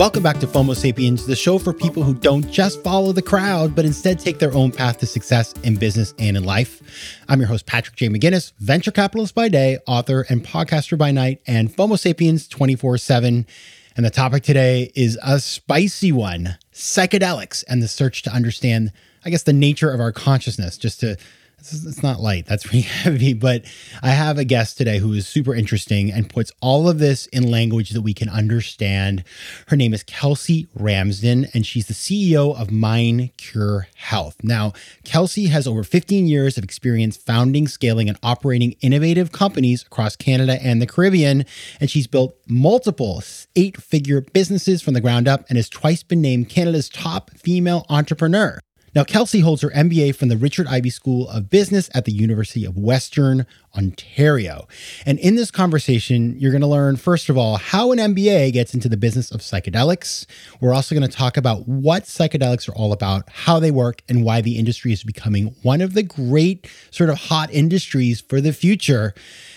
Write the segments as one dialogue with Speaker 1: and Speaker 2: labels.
Speaker 1: Welcome back to FOMO Sapiens, the show for people who don't just follow the crowd, but instead take their own path to success in business and in life. I'm your host, Patrick J. McGinnis, venture capitalist by day, author and podcaster by night, and FOMO Sapiens 24 7. And the topic today is a spicy one psychedelics and the search to understand, I guess, the nature of our consciousness, just to it's not light. That's pretty heavy. But I have a guest today who is super interesting and puts all of this in language that we can understand. Her name is Kelsey Ramsden, and she's the CEO of Mind Cure Health. Now, Kelsey has over 15 years of experience founding, scaling, and operating innovative companies across Canada and the Caribbean. And she's built multiple eight figure businesses from the ground up and has twice been named Canada's top female entrepreneur. Now, Kelsey holds her MBA from the Richard Ivey School of Business at the University of Western Ontario. And in this conversation, you're going to learn, first of all, how an MBA gets into the business of psychedelics. We're also going to talk about what psychedelics are all about, how they work, and why the industry is becoming one of the great sort of hot industries for the future.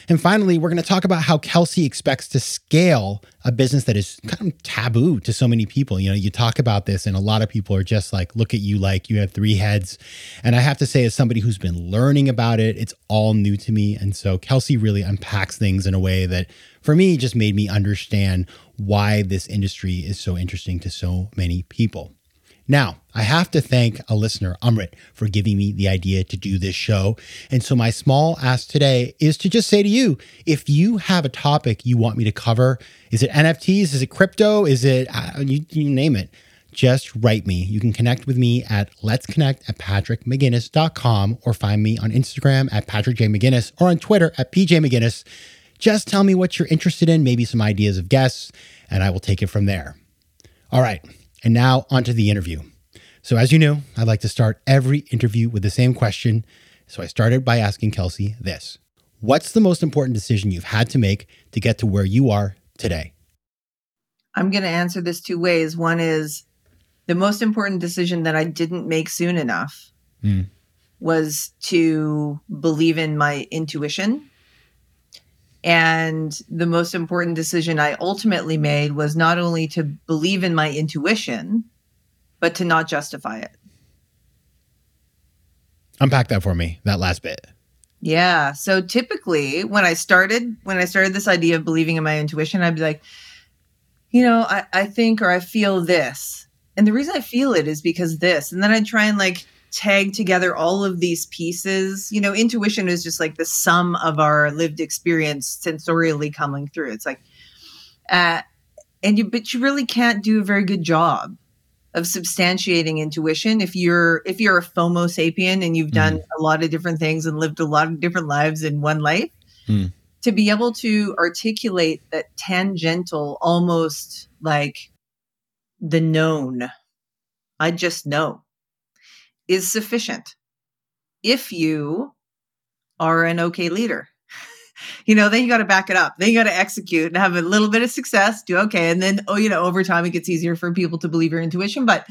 Speaker 1: And finally, we're going to talk about how Kelsey expects to scale a business that is kind of taboo to so many people. You know, you talk about this, and a lot of people are just like, look at you like you have three heads. And I have to say, as somebody who's been learning about it, it's all new to me. And so Kelsey really unpacks things in a way that, for me, just made me understand why this industry is so interesting to so many people. Now, I have to thank a listener, Umrit, for giving me the idea to do this show. And so, my small ask today is to just say to you if you have a topic you want me to cover, is it NFTs? Is it crypto? Is it, uh, you, you name it? Just write me. You can connect with me at let's connect at patrickmcginnis.com or find me on Instagram at Patrick J. McGinnis or on Twitter at PJ McGinnis. Just tell me what you're interested in, maybe some ideas of guests, and I will take it from there. All right. And now onto the interview. So, as you know, I like to start every interview with the same question. So, I started by asking Kelsey this What's the most important decision you've had to make to get to where you are today?
Speaker 2: I'm going to answer this two ways. One is the most important decision that I didn't make soon enough mm. was to believe in my intuition and the most important decision I ultimately made was not only to believe in my intuition, but to not justify it.
Speaker 1: Unpack that for me, that last bit.
Speaker 2: Yeah. So typically when I started, when I started this idea of believing in my intuition, I'd be like, you know, I, I think or I feel this. And the reason I feel it is because this. And then I'd try and like tag together all of these pieces. You know, intuition is just like the sum of our lived experience sensorially coming through. It's like, uh, and you, but you really can't do a very good job of substantiating intuition if you're if you're a FOMO sapien and you've done mm. a lot of different things and lived a lot of different lives in one life. Mm. To be able to articulate that tangential, almost like the known, I just know is sufficient if you are an okay leader. you know, then you got to back it up. Then you got to execute and have a little bit of success, do okay. And then, oh, you know, over time it gets easier for people to believe your intuition. But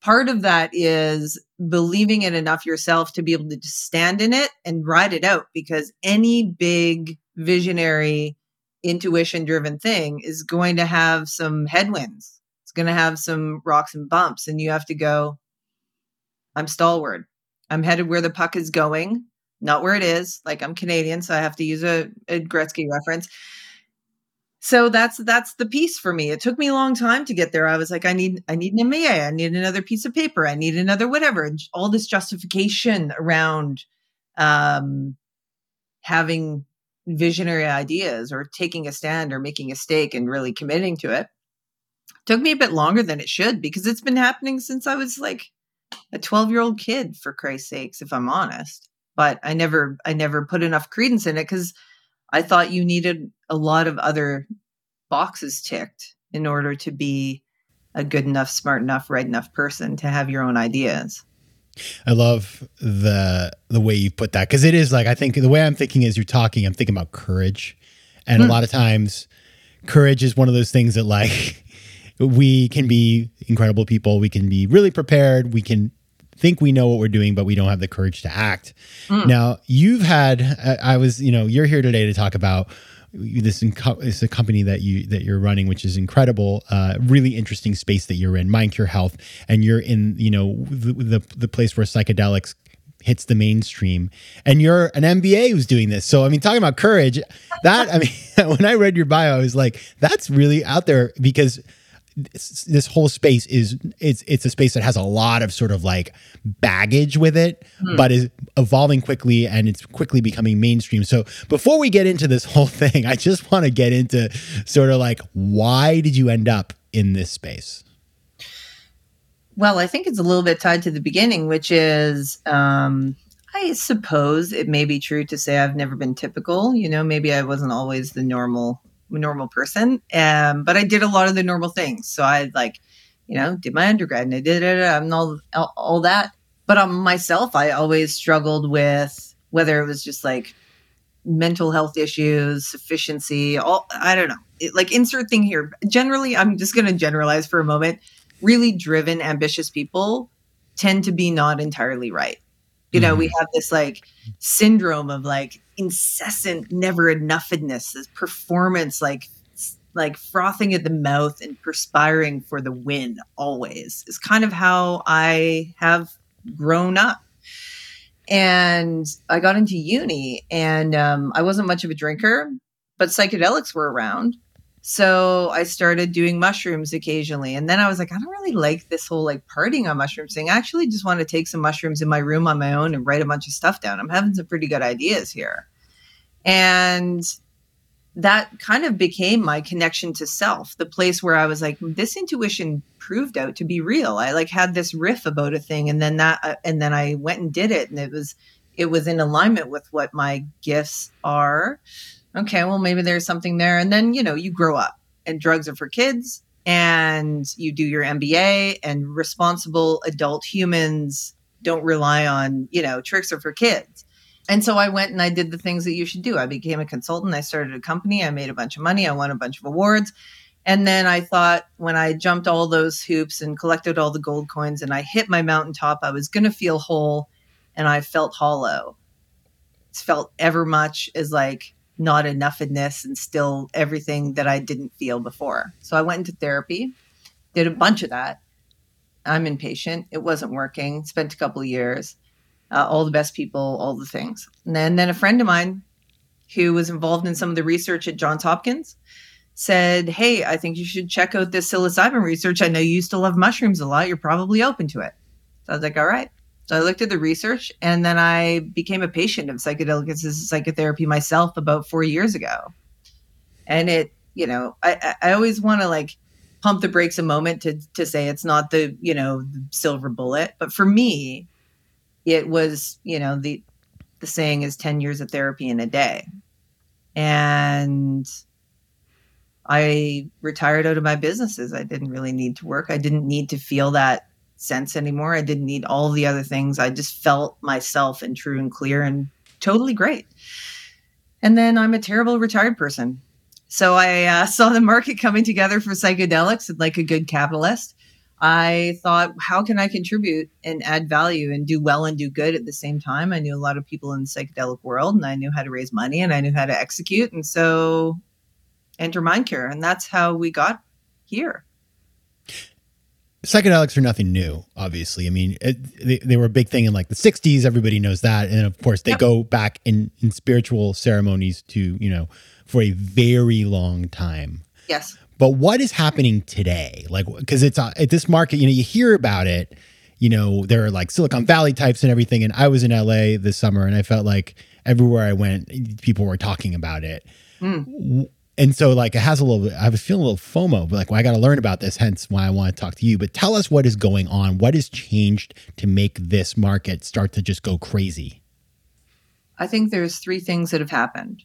Speaker 2: part of that is believing it enough yourself to be able to stand in it and ride it out because any big visionary intuition driven thing is going to have some headwinds. Going to have some rocks and bumps and you have to go I'm stalwart. I'm headed where the puck is going, not where it is. Like I'm Canadian, so I have to use a, a Gretzky reference. so that's that's the piece for me. It took me a long time to get there. I was like, I need I need an MBA, I need another piece of paper, I need another whatever. All this justification around um, having visionary ideas or taking a stand or making a stake and really committing to it took me a bit longer than it should because it's been happening since I was like a 12 year old kid for Christ's sakes, if I'm honest. But I never, I never put enough credence in it because I thought you needed a lot of other boxes ticked in order to be a good enough, smart enough, right enough person to have your own ideas.
Speaker 1: I love the the way you put that because it is like I think the way I'm thinking is you're talking. I'm thinking about courage, and hmm. a lot of times, courage is one of those things that like we can be incredible people. We can be really prepared. We can think we know what we're doing, but we don't have the courage to act. Mm. Now, you've had, I was, you know, you're here today to talk about this is a company that you that you're running which is incredible uh, really interesting space that you're in mind cure health and you're in you know the, the, the place where psychedelics hits the mainstream and you're an MBA who's doing this. So I mean talking about courage, that I mean when I read your bio I was like that's really out there because this, this whole space is it's it's a space that has a lot of sort of like baggage with it, hmm. but is evolving quickly and it's quickly becoming mainstream. So before we get into this whole thing, I just want to get into sort of like why did you end up in this space?
Speaker 2: Well, I think it's a little bit tied to the beginning, which is um, I suppose it may be true to say I've never been typical. You know, maybe I wasn't always the normal normal person. Um, but I did a lot of the normal things. So I like, you know, did my undergrad and I did it and all, all, that. But on myself, I always struggled with whether it was just like mental health issues, sufficiency, all, I don't know, it, like insert thing here. Generally, I'm just going to generalize for a moment. Really driven, ambitious people tend to be not entirely right. You know, mm-hmm. we have this like syndrome of like incessant never enoughness, this performance like like frothing at the mouth and perspiring for the win always is kind of how I have grown up. And I got into uni and um, I wasn't much of a drinker, but psychedelics were around. So I started doing mushrooms occasionally. And then I was like, I don't really like this whole like partying on mushrooms thing. I actually just want to take some mushrooms in my room on my own and write a bunch of stuff down. I'm having some pretty good ideas here. And that kind of became my connection to self, the place where I was like, this intuition proved out to be real. I like had this riff about a thing and then that, uh, and then I went and did it. And it was, it was in alignment with what my gifts are okay, well, maybe there's something there. And then, you know, you grow up and drugs are for kids and you do your MBA and responsible adult humans don't rely on, you know, tricks are for kids. And so I went and I did the things that you should do. I became a consultant. I started a company. I made a bunch of money. I won a bunch of awards. And then I thought when I jumped all those hoops and collected all the gold coins and I hit my mountaintop, I was going to feel whole and I felt hollow. It felt ever much as like not enoughness and still everything that I didn't feel before. So I went into therapy, did a bunch of that. I'm impatient. It wasn't working. Spent a couple of years, uh, all the best people, all the things. And then, then a friend of mine who was involved in some of the research at Johns Hopkins said, Hey, I think you should check out this psilocybin research. I know you used to love mushrooms a lot. You're probably open to it. So I was like, All right. So I looked at the research and then I became a patient of psychedelic assisted psychotherapy myself about four years ago. And it, you know, I, I always want to like pump the brakes a moment to, to say it's not the, you know, the silver bullet. But for me, it was, you know, the, the saying is 10 years of therapy in a day. And I retired out of my businesses. I didn't really need to work. I didn't need to feel that sense anymore. I didn't need all the other things. I just felt myself and true and clear and totally great. And then I'm a terrible retired person. So I uh, saw the market coming together for psychedelics and like a good capitalist. I thought, how can I contribute and add value and do well and do good at the same time? I knew a lot of people in the psychedelic world and I knew how to raise money and I knew how to execute. And so enter Mind Cure. And that's how we got here.
Speaker 1: Psychedelics are nothing new, obviously. I mean, it, they, they were a big thing in like the 60s. Everybody knows that. And of course, they
Speaker 2: Yep.
Speaker 1: go back in, in spiritual ceremonies to, you know, for a very long time.
Speaker 2: Yes.
Speaker 1: But what is happening today? Like, because it's uh, at this market, you know, you hear about it. You know, there are like Silicon Valley types and everything. And I was in LA this summer, and I felt like everywhere I went, people were talking about it.
Speaker 2: Mm.
Speaker 1: And so, like, it has a little. I was feeling a little FOMO, but like, well, I got to learn about this. Hence, why I want to talk to you. But tell us what is going on. What has changed to make this market start to just go crazy?
Speaker 2: I think there's three things that have happened.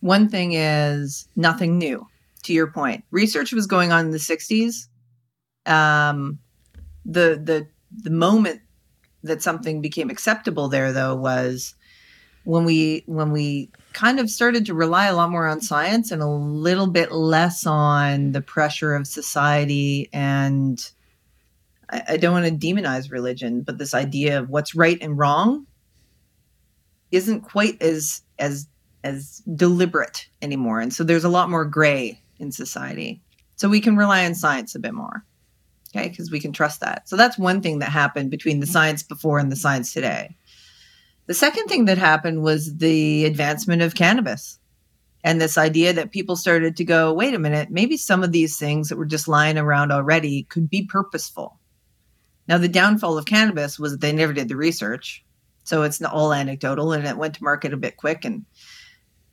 Speaker 2: One thing is nothing new, to your point. Research was going on in the 60s. Um, the the the moment that something became acceptable there though was when we when we kind of started to rely a lot more on science and a little bit less on the pressure of society and I, I don't want to demonize religion, but this idea of what's right and wrong isn't quite as as as deliberate anymore. And so there's a lot more gray in society. So we can rely on science a bit more okay? Because we can trust that. So that's one thing that happened between the science before and the science today the second thing that happened was the advancement of cannabis and this idea that people started to go wait a minute maybe some of these things that were just lying around already could be purposeful now the downfall of cannabis was that they never did the research so it's all anecdotal and it went to market a bit quick. And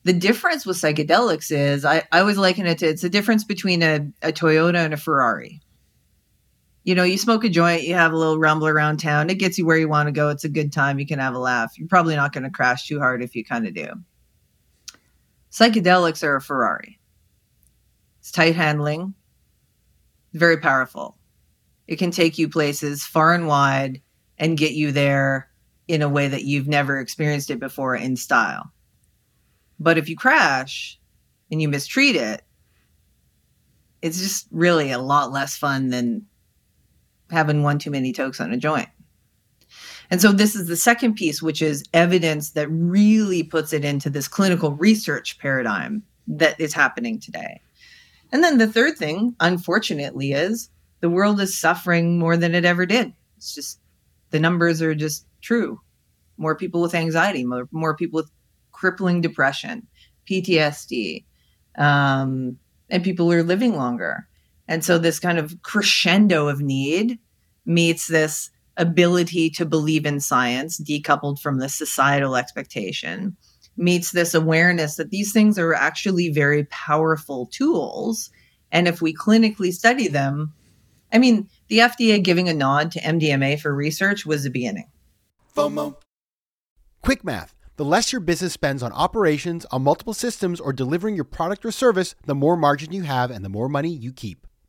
Speaker 2: the difference with psychedelics is I, I always liken it to it's the difference between a, a Toyota and a Ferrari. You know, you smoke a joint, you have a little rumble around town, it gets you where you want to go. It's a good time, you can have a laugh. You're probably not going to crash too hard if you kind of do. Psychedelics are a Ferrari. It's tight handling, very powerful. It can take you places far and wide and get you there in a way that you've never experienced it before in style. But if you crash and you mistreat it, it's just really a lot less fun than having one too many tokes on a joint. And so this is the second piece, which is evidence that really puts it into this clinical research paradigm that is happening today. And then the third thing, unfortunately, is the world is suffering more than it ever did. It's just the numbers are just true. More people with anxiety, more, more people with crippling depression, PTSD, um, and people are living longer. And so this kind of crescendo of need meets this ability to believe in science, decoupled from the societal expectation, meets this awareness that these things are actually very powerful tools. And if we clinically study them, I mean, the FDA giving a nod to MDMA for research was the beginning.
Speaker 3: FOMO.
Speaker 4: Quick math. The less your business spends on operations, on multiple systems, or delivering your product or service, the more margin you have and the more money you keep.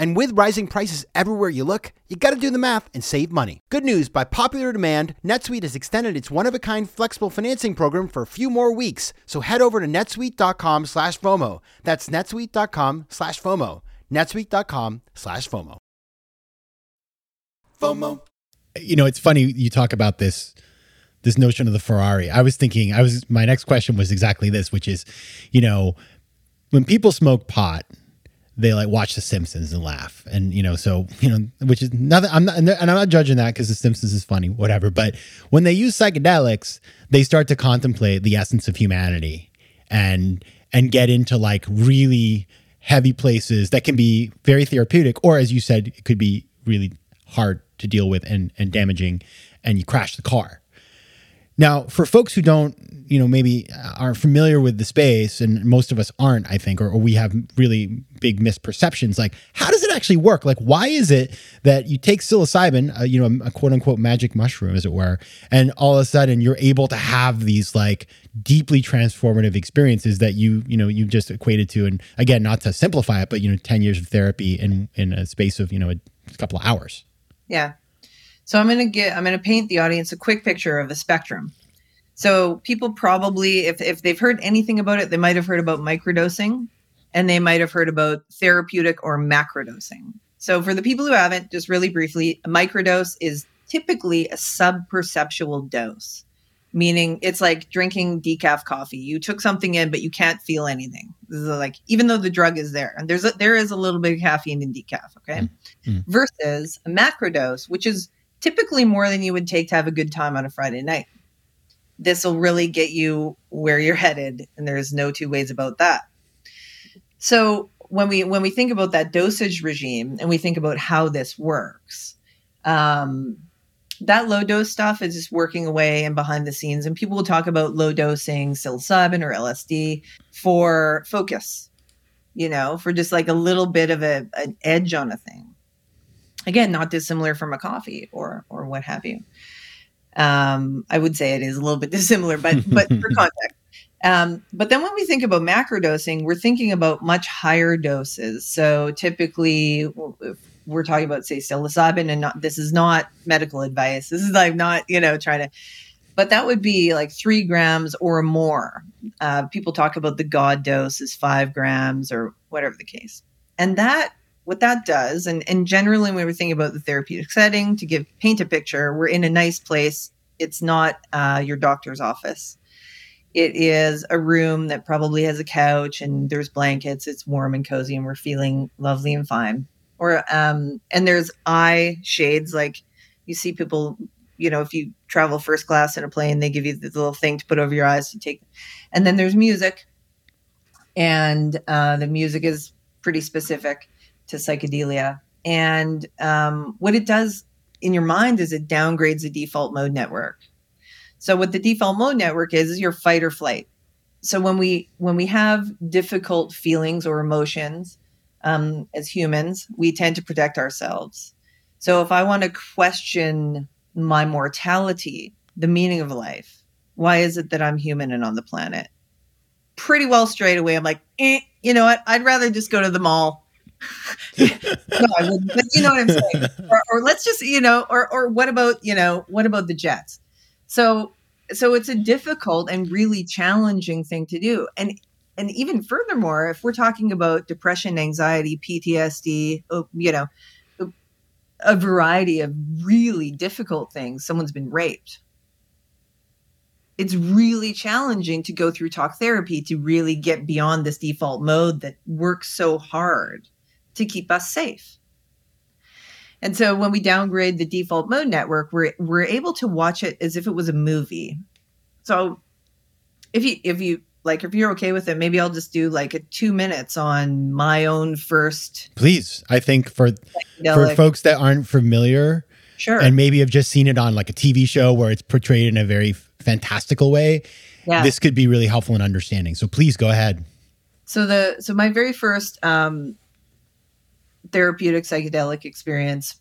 Speaker 4: And with rising prices everywhere you look, you gotta do the math and save money. Good news, by popular demand, NetSuite has extended its one-of-a-kind flexible financing program for a few more weeks. So head over to netsuite.com slash FOMO. That's netsuite.com slash FOMO. netsuite.com slash FOMO.
Speaker 3: FOMO.
Speaker 1: you know, it's funny you talk about this this notion of the Ferrari. I was thinking, I was my next question was exactly this, which is, you know, when people smoke pot, they like watch The Simpsons and laugh, and you know, so you know, which is nothing. I'm not, and I'm not judging that because The Simpsons is funny, whatever. But when they use psychedelics, they start to contemplate the essence of humanity and and get into like really heavy places that can be very therapeutic, or as you said, it could be really hard to deal with and and damaging, and you crash the car. Now, for folks who don't, you know, maybe aren't familiar with the space, and most of us aren't, I think, or, or, we have really big misperceptions. Like, how does it actually work? Like, why is it that you take psilocybin, uh, you know, a quote unquote magic mushroom, as it were, and all of a sudden you're able to have these like deeply transformative experiences that you, you know, you just equated to, and again, not to simplify it, but you know, ten years of therapy in in a space of you know a couple of hours.
Speaker 2: Yeah. So I'm going to get I'm going to paint the audience a quick picture of a spectrum. So people probably if if they've heard anything about it, they might have heard about microdosing and they might have heard about therapeutic or macrodosing. So for the people who haven't, just really briefly, a microdose is typically a subperceptual dose, meaning it's like drinking decaf coffee. You took something in, but you can't feel anything. This is like even though the drug is there, and there's a, there is a little bit of caffeine in decaf. Okay, mm-hmm. versus a macrodose, which is typically more than you would take to have a good time on a Friday night. This will really get you where you're headed, and there's no two ways about that. So when we when we think about that dosage regime and we think about how this works, um, that low dose stuff is just working away and behind the scenes. And people will talk about low dosing psilocybin or LSD for focus, you know, for just like a little bit of a, an edge on a thing again not dissimilar from a coffee or or what have you. Um, i would say it is a little bit dissimilar but but for context. Um, but then when we think about macrodosing we're thinking about much higher doses. So typically if we're talking about say psilocybin and not this is not medical advice. This is like not you know trying to but that would be like three grams or more. Uh, people talk about the god dose is five grams or whatever the case. And that what that does, and, and generally when we're thinking about the therapeutic setting, to give paint a picture, we're in a nice place. It's not uh, your doctor's office. It is a room that probably has a couch and there's blankets. It's warm and cozy, and we're feeling lovely and fine. Or um, and there's eye shades, like you see people. You know, if you travel first class in a plane, they give you this little thing to put over your eyes to take. And then there's music, and uh, the music is pretty specific to psychedelia. And um, what it does in your mind is it downgrades the default mode network. So what the default mode network is is your fight or flight. So when we when we have difficult feelings or emotions um, as humans, we tend to protect ourselves. So if I want to question my mortality, the meaning of life, why is it that I'm human and on the planet? Pretty well straight away, I'm like, eh, you know what? I'd rather just go to the mall no, I wouldn't. But you know what I'm saying. Or, or let's just, you know, or or what about, you know, what about the Jets? So so it's a difficult and really challenging thing to do. And and even furthermore, if we're talking about depression, anxiety, PTSD, oh, you know, a variety of really difficult things, someone's been raped. It's really challenging to go through talk therapy to really get beyond this default mode that works so hard to keep us safe. And so when we downgrade the default mode network, we're we're able to watch it as if it was a movie. So if you if you like if you're okay with it, maybe I'll just do like a two minutes on my own first.
Speaker 1: Please, I think for for folks that aren't familiar,
Speaker 2: sure,
Speaker 1: and maybe have just seen it on like a TV show where it's portrayed in a very fantastical way, yeah. this could be really helpful in understanding. So please go ahead.
Speaker 2: So the so my very first um, therapeutic psychedelic experience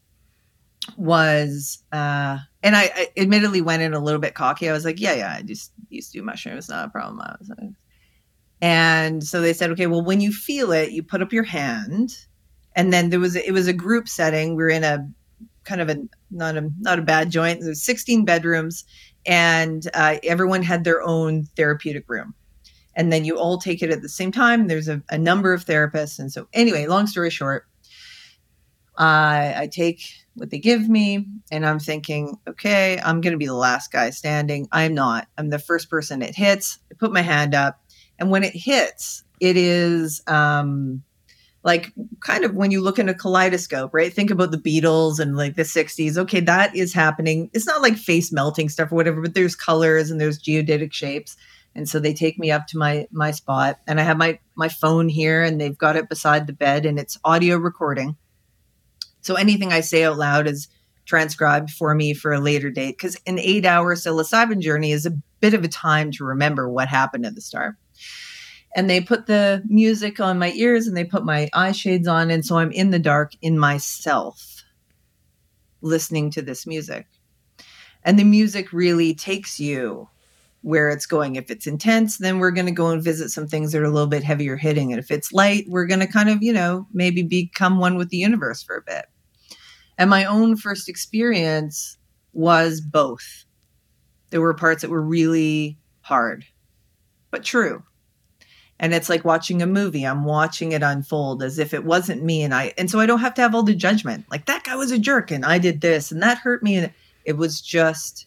Speaker 2: was uh and I, I, admittedly went in a little bit cocky. I was like, yeah, yeah, I just used to do mushrooms, not a problem. I was like, and so they said, okay, well, when you feel it, you put up your hand, and then there was it was a group setting. We are in a kind of a not a not a bad joint. There's 16 bedrooms, and uh, everyone had their own therapeutic room. And then you all take it at the same time. There's a, a number of therapists, and so anyway, long story short, I, I take what they give me and I'm thinking, okay, I'm going to be the last guy standing. I'm not. I'm the first person it hits. I put my hand up. And when it hits, it is um, like kind of when you look in a kaleidoscope, right? Think about the Beatles and like the 60s. Okay, that is happening. It's not like face melting stuff or whatever, but there's colors and there's geodetic shapes. And so they take me up to my my spot and I have my my phone here and they've got it beside the bed and it's audio recording. So anything I say out loud is transcribed for me for a later date because an eight hour psilocybin journey is a bit of a time to remember what happened at the start. And they put the music on my ears and they put my eye shades on. And so I'm in the dark in myself listening to this music. And the music really takes you where it's going. If it's intense, then we're going to go and visit some things that are a little bit heavier hitting. And if it's light, we're going to kind of, you know, maybe become one with the universe for a bit. And my own first experience was both. There were parts that were really hard, but true. And it's like watching a movie. I'm watching it unfold as if it wasn't me. And I, and so I don't have to have all the judgment. Like that guy was a jerk and I did this and that hurt me. And it was just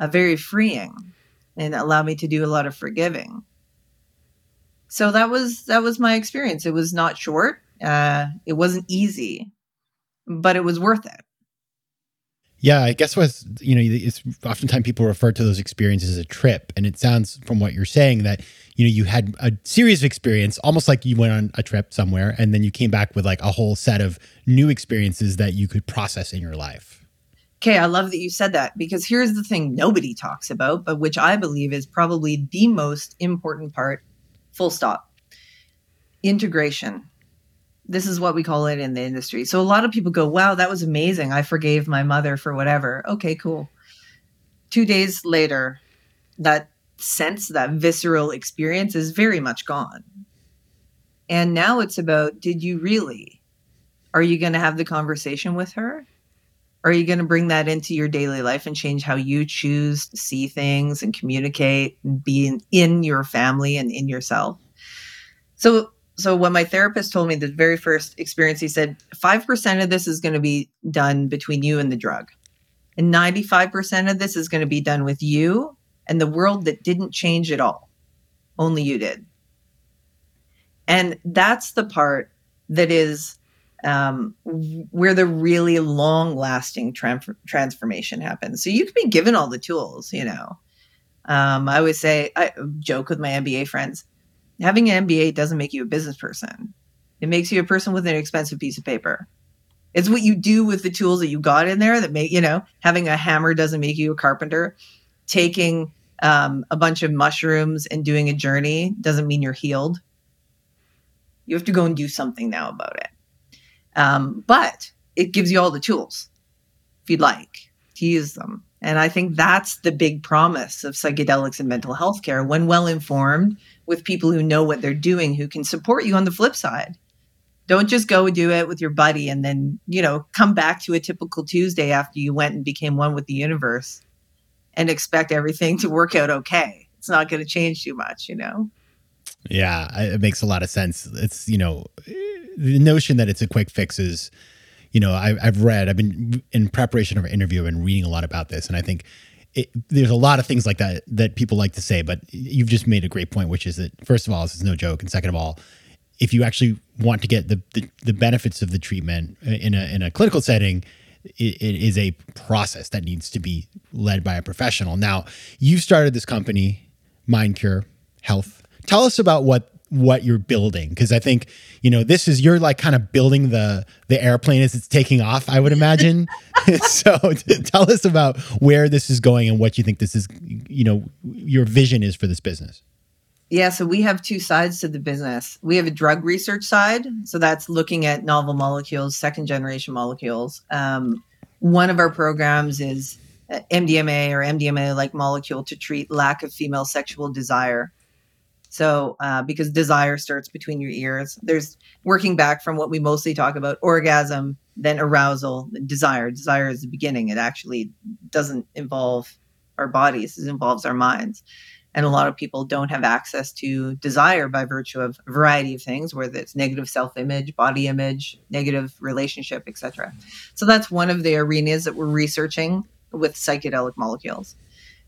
Speaker 2: a very freeing and allow me to do a lot of forgiving. So that was, that was my experience. It was not short. Uh, it wasn't easy, but it was worth it.
Speaker 1: Yeah, I guess was you know it's oftentimes people refer to those experiences as a trip, and it sounds from what you're saying that you know you had a series of experience, almost like you went on a trip somewhere, and then you came back with like a whole set of new experiences that you could process in your life.
Speaker 2: Okay, I love that you said that because here's the thing nobody talks about, but which I believe is probably the most important part. Full stop. Integration this is what we call it in the industry. So a lot of people go, wow, that was amazing. I forgave my mother for whatever. Okay, cool. Two days later, that sense, that visceral experience is very much gone. And now it's about did you really? Are you going to have the conversation with her? Are you going to bring that into your daily life and change how you choose to see things and communicate and be in, in your family and in yourself? So so when my therapist told me the very first experience he said 5% of this is going to be done between you and the drug. And 95% of this is going to be done with you and the world that didn't change at all. Only you did. And that's the part that is um, where the really long lasting transformation happens so you can be given all the tools you know um, i always say i joke with my mba friends having an MBA doesn't make you a business person. It makes you a person with an expensive piece of paper. It's what you do with the tools that you got in there that make, you know, having a hammer doesn't make you a carpenter. Taking um, a bunch of mushrooms and doing a journey doesn't mean you're healed. You have to go and do something now about it. Um, but it gives you all the tools if you'd like to use them. And I think that's the big promise of psychedelics and mental health care. When well informed with people who know what they're doing, who can support you on the flip side. Don't just go do it with your buddy and then, you know, come back to a typical Tuesday after you went and became one with the universe and expect everything to work out okay. It's not going to change too much, you know?
Speaker 1: Yeah, it makes a lot of sense. It's, you know, the notion that it's a quick fix is you know, I, have read, I've been in preparation of our interview, I've been reading a lot about this, and I think it, there's a lot of things like that that people like to say, but you've just made a great point, which is that first of all, this is no joke, and second of all, if you actually want to get the the, the benefits of the treatment uh, in a in a clinical setting, it, it is a process that needs to be led by a professional. Now, you started this company, Mind Cure Health. Tell us about what what you're building because i think you know this is you're like kind of building the the airplane as it's taking off i would imagine. So tell us about where this is going and what you think this is you know your vision is for this business.
Speaker 2: Yeah so we have two sides to the business. We have a drug research side so that's looking at novel molecules second generation molecules. Um, one of our programs is uh, mdma or mdma like molecule to treat lack of female sexual desire so, uh, because desire starts between your ears, there's working back from what we mostly talk about orgasm, then arousal, desire. Desire is the beginning. It actually doesn't involve our bodies, it involves our minds. And a lot of people don't have access to desire by virtue of a variety of things, whether it's negative self image, body image, negative relationship, etc. So, that's one of the arenas that we're researching with psychedelic molecules.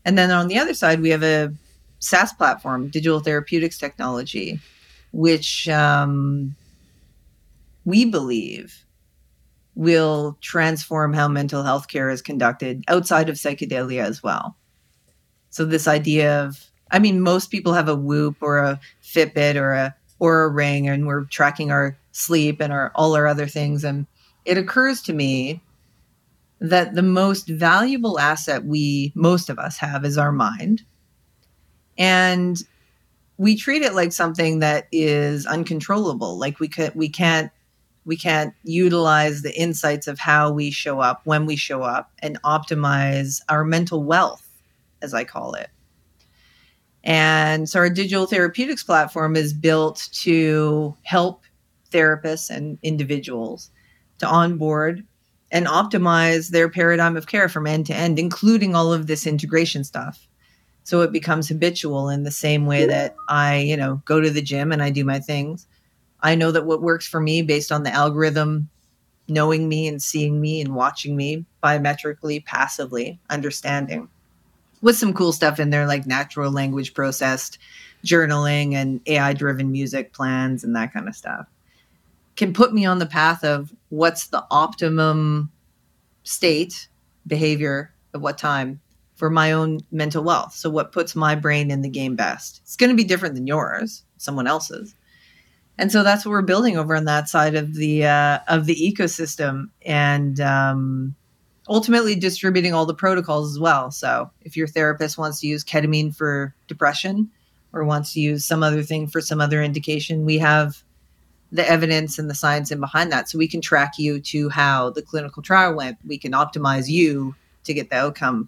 Speaker 2: And then on the other side, we have a SaaS platform, digital therapeutics technology, which um, we believe will transform how mental health care is conducted outside of psychedelia as well. So this idea of, I mean, most people have a Whoop or a Fitbit or a or a Ring, and we're tracking our sleep and our all our other things. And it occurs to me that the most valuable asset we, most of us, have is our mind. And we treat it like something that is uncontrollable. Like we could, we can't, we can't utilize the insights of how we show up when we show up and optimize our mental wealth, as I call it. And so our digital therapeutics platform is built to help therapists and individuals to onboard and optimize their paradigm of care from end to end, including all of this integration stuff. So it becomes habitual in the same way that I, you know, go to the gym and I do my things. I know that what works for me based on the algorithm knowing me and seeing me and watching me biometrically, passively, understanding with some cool stuff in there like natural language processed journaling and AI driven music plans and that kind of stuff can put me on the path of what's the optimum state behavior at what time for my own mental wealth. So what puts my brain in the game best? It's going to be different than yours, someone else's. And so that's what we're building over on that side of the uh, of the ecosystem, and um, ultimately distributing all the protocols as well. So if your therapist wants to use ketamine for depression or wants to use some other thing for some other indication, we have the evidence and the science in behind that. So we can track you to how the clinical trial went. We can optimize you to get the outcome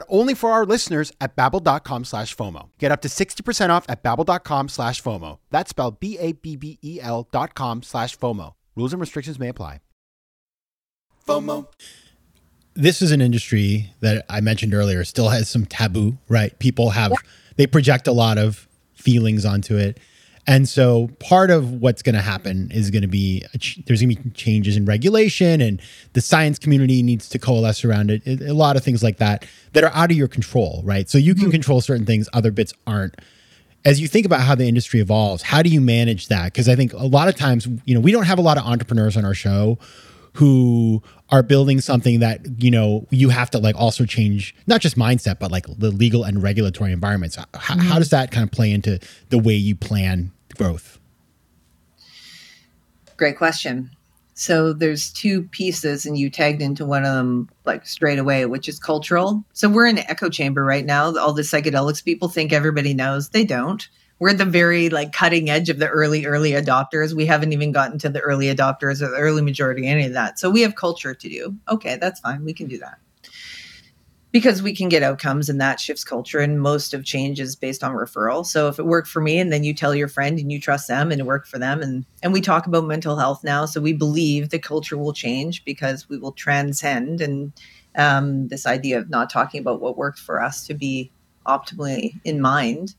Speaker 4: only for our listeners at babbel.com slash FOMO. Get up to 60% off at babbel.com slash FOMO. That's spelled B-A-B-B-E-L dot com slash FOMO. Rules and restrictions may apply.
Speaker 3: FOMO.
Speaker 1: this is an industry that I mentioned earlier still has some taboo, right? People have they project a lot of feelings onto it. And so part of what's going to happen is going to be a ch- there's going to be changes in regulation and the science community needs to coalesce around it. A lot of things like that that are out of your control, right? So you can mm-hmm. control certain things, other bits aren't. As you think about how the industry evolves, how do you manage that? Because I think a lot of times, you know, we don't have a lot of entrepreneurs on our show who are building something that you know you have to like also change not just mindset but like the legal and regulatory environments how, how does that kind of play into the way you plan
Speaker 2: Great question. So there's two pieces, and you tagged into one of them like straight away, which is cultural. So we're in an echo chamber right now. All the psychedelics people think everybody knows. They don't. We're at the very like cutting edge of the early, early adopters. We haven't even gotten to the early adopters or the early majority, any of that. So we have culture to do. Okay, that's fine. We can do that because we can get outcomes and that shifts culture and most of change is based on referral. So if it worked for me and then you tell your friend and you trust them and it worked for them and and we talk about mental health now. So we believe the culture will change because we will transcend and um, this idea of not talking about what worked for us to be optimally in mind.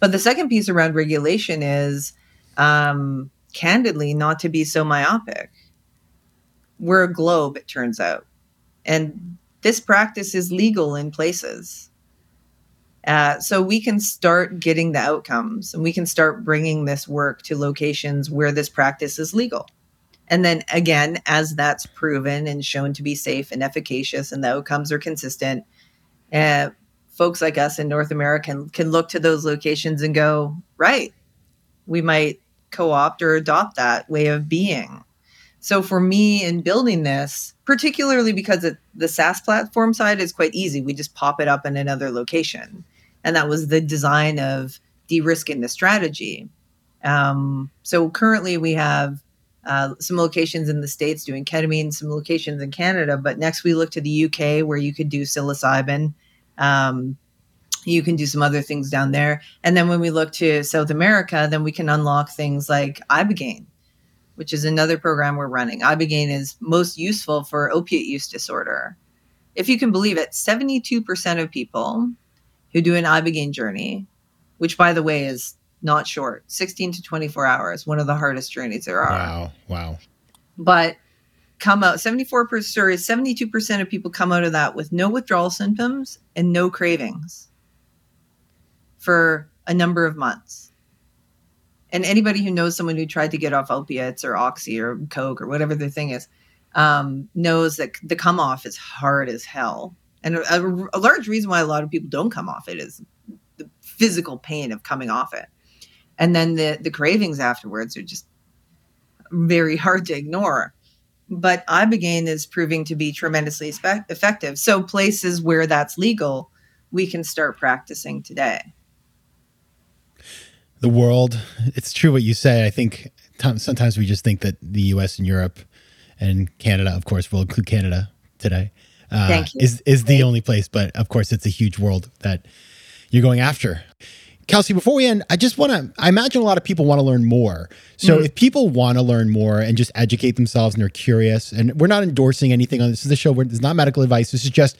Speaker 2: But the second piece around regulation is um, candidly not to be so myopic. We're a globe it turns out. And this practice is legal in places. Uh, so we can start getting the outcomes and we can start bringing this work to locations where this practice is legal. And then again, as that's proven and shown to be safe and efficacious and the outcomes are consistent, uh, folks like us in North America can, can look to those locations and go, right, we might co opt or adopt that way of being. So for me in building this, particularly because it, the SaaS platform side is quite easy, we just pop it up in another location. And that was the design of de-risking the strategy. Um, so currently we have uh, some locations in the States doing ketamine, some locations in Canada, but next we look to the UK where you could do psilocybin. Um, you can do some other things down there. And then when we look to South America, then we can unlock things like Ibogaine, which is another program we're running. Ibogaine is most useful for opiate use disorder. If you can believe it, 72% of people who do an Ibogaine journey, which by the way is not short, 16 to 24 hours, one of the hardest journeys there are.
Speaker 1: Wow. Wow.
Speaker 2: But come out 74% sorry, 72% of people come out of that with no withdrawal symptoms and no cravings for a number of months. And anybody who knows someone who tried to get off opiates or oxy or coke or whatever their thing is um, knows that the come off is hard as hell. And a, a large reason why a lot of people don't come off it is the physical pain of coming off it. And then the, the cravings afterwards are just very hard to ignore. But Ibogaine is proving to be tremendously effective. So places where that's legal, we can start practicing today
Speaker 1: the world. It's true what you say. I think sometimes we just think that the U.S. and Europe and Canada, of course, we'll include Canada today, uh, is is the only place. But of course, it's a huge world that you're going after. Kelsey, before we end, I just want to. I imagine a lot of people want to learn more. So, mm if people want to learn more and just educate themselves and they're curious, and we're not endorsing anything on this is a show where it's not medical advice. This is just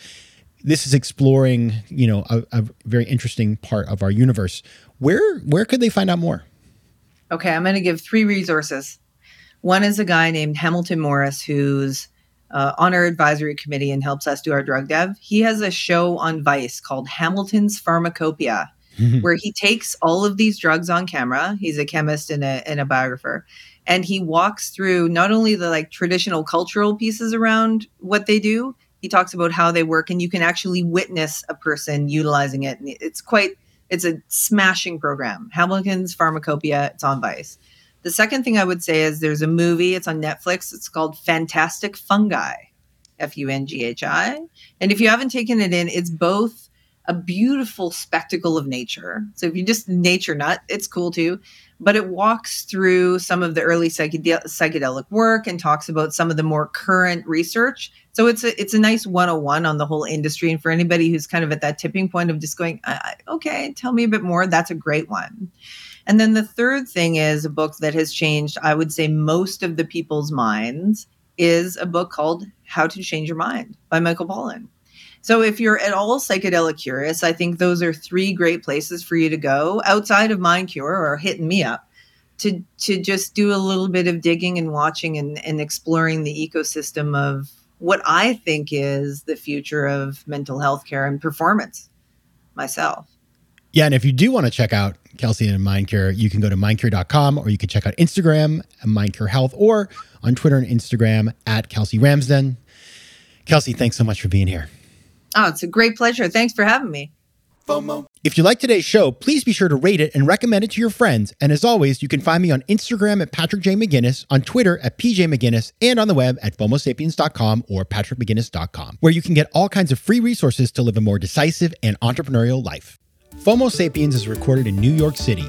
Speaker 1: this is exploring, you know, a, a very interesting part of our universe. Where where could they find out more?
Speaker 2: Okay, I'm going to give three resources. One is a guy named Hamilton Morris who's uh, on our advisory committee and helps us do our drug dev. He has a show on Vice called Hamilton's Pharmacopoeia, where he takes all of these drugs on camera. He's a chemist and a, and a biographer. And he walks through not only the like traditional cultural pieces around what they do, he talks about how they work and you can actually witness a person utilizing it. And it's quite it's a smashing program. Hamilton's Pharmacopoeia. It's on Vice. The second thing I would say is there's a movie. It's on Netflix. It's called Fantastic Fungi, F U N G H I. And if you haven't taken it in, it's both a beautiful spectacle of nature. So if you're just nature nut, it's cool too. But it walks through some of the early psychedel- psychedelic work and talks about some of the more current research. So it's a it's a nice 101 on the whole industry. And for anybody who's kind of at that tipping point of just going, okay, tell me a bit more, that's a great one. And then the third thing is a book that has changed, I would say, most of the people's minds is a book called How to Change Your Mind by Michael Pollan. So if you're at all psychedelic curious, I think those are three great places for you to go outside of Mind Cure or hitting me up to to just do a little bit of digging and watching and, and exploring the ecosystem of what I think is the future of mental health care and performance myself.
Speaker 1: Yeah, and if you do want to check out Kelsey and MindCure, you can go to mindcure.com or you can check out Instagram at MindCure Health or on Twitter and Instagram at Kelsey Ramsden. Kelsey, thanks so much for being here.
Speaker 2: Oh, it's a great pleasure. Thanks for having me.
Speaker 3: FOMO.
Speaker 1: If you like today's show, please be sure to rate it and recommend it to your friends. And as always, you can find me on Instagram at Patrick J. McGinnis, on Twitter at PJ McGinnis, and on the web at FOMOSapiens.com or PatrickMcGinnis.com, where you can get all kinds of free resources to live a more decisive and entrepreneurial life. FOMO Sapiens is recorded in New York City.